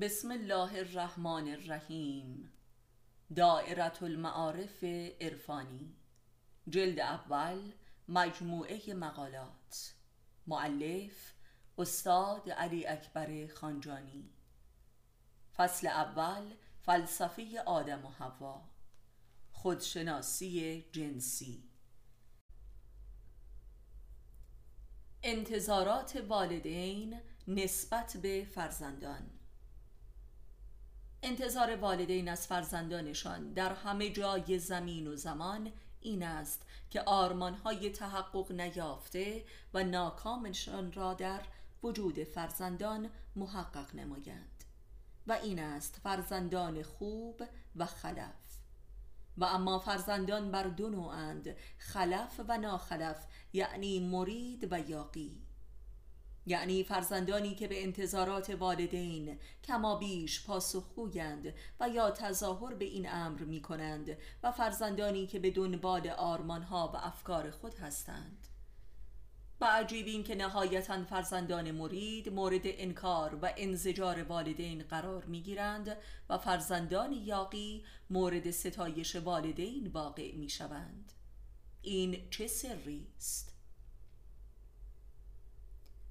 بسم الله الرحمن الرحیم. دائرة المعارف عرفانی. جلد اول مجموعه مقالات. معلف استاد علی اکبر خانجانی. فصل اول فلسفه آدم و حوا. خودشناسی جنسی. انتظارات والدین نسبت به فرزندان. انتظار والدین از فرزندانشان در همه جای زمین و زمان این است که آرمانهای تحقق نیافته و ناکامشان را در وجود فرزندان محقق نمایند. و این است فرزندان خوب و خلف. و اما فرزندان بر دو نوعند خلف و ناخلف یعنی مرید و یاقی. یعنی فرزندانی که به انتظارات والدین کما بیش پاسخگویند و یا تظاهر به این امر می کنند و فرزندانی که به دنبال آرمانها و افکار خود هستند و عجیب این که نهایتا فرزندان مرید مورد انکار و انزجار والدین قرار می گیرند و فرزندان یاقی مورد ستایش والدین واقع می شوند این چه سری است؟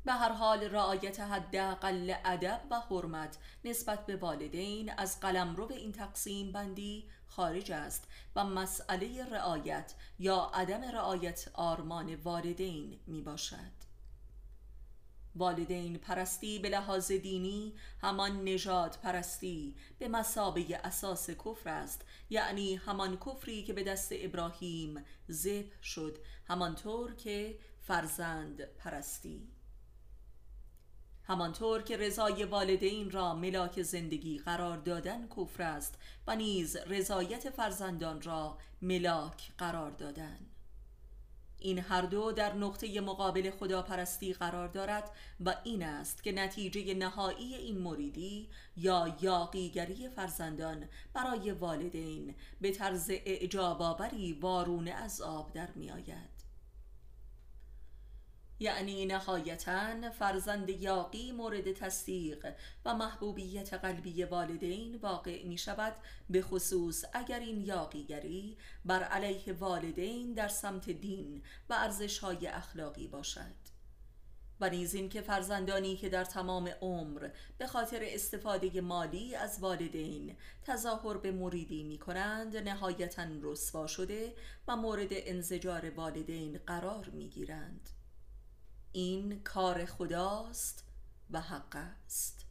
به هر حال رعایت حداقل ادب و حرمت نسبت به والدین از قلمرو این تقسیم بندی خارج است و مسئله رعایت یا عدم رعایت آرمان والدین می باشد. والدین پرستی به لحاظ دینی همان نژاد پرستی به مسابه اساس کفر است. یعنی همان کفری که به دست ابراهیم ذبح شد همانطور که فرزند پرستی. همانطور که رضای والدین را ملاک زندگی قرار دادن کفر است و نیز رضایت فرزندان را ملاک قرار دادن. این هر دو در نقطه مقابل خداپرستی قرار دارد و این است که نتیجه نهایی این مریدی یا یاقیگری فرزندان برای والدین به طرز اعجابآوری وارونه از آب در می آید یعنی نهایتا فرزند یاقی مورد تصدیق و محبوبیت قلبی والدین واقع می شود به خصوص اگر این یاقیگری بر علیه والدین در سمت دین و ارزش های اخلاقی باشد. و نیز این که فرزندانی که در تمام عمر به خاطر استفاده مالی از والدین تظاهر به مریدی می کنند نهایتا رسوا شده و مورد انزجار والدین قرار می گیرند این کار خداست و حق است.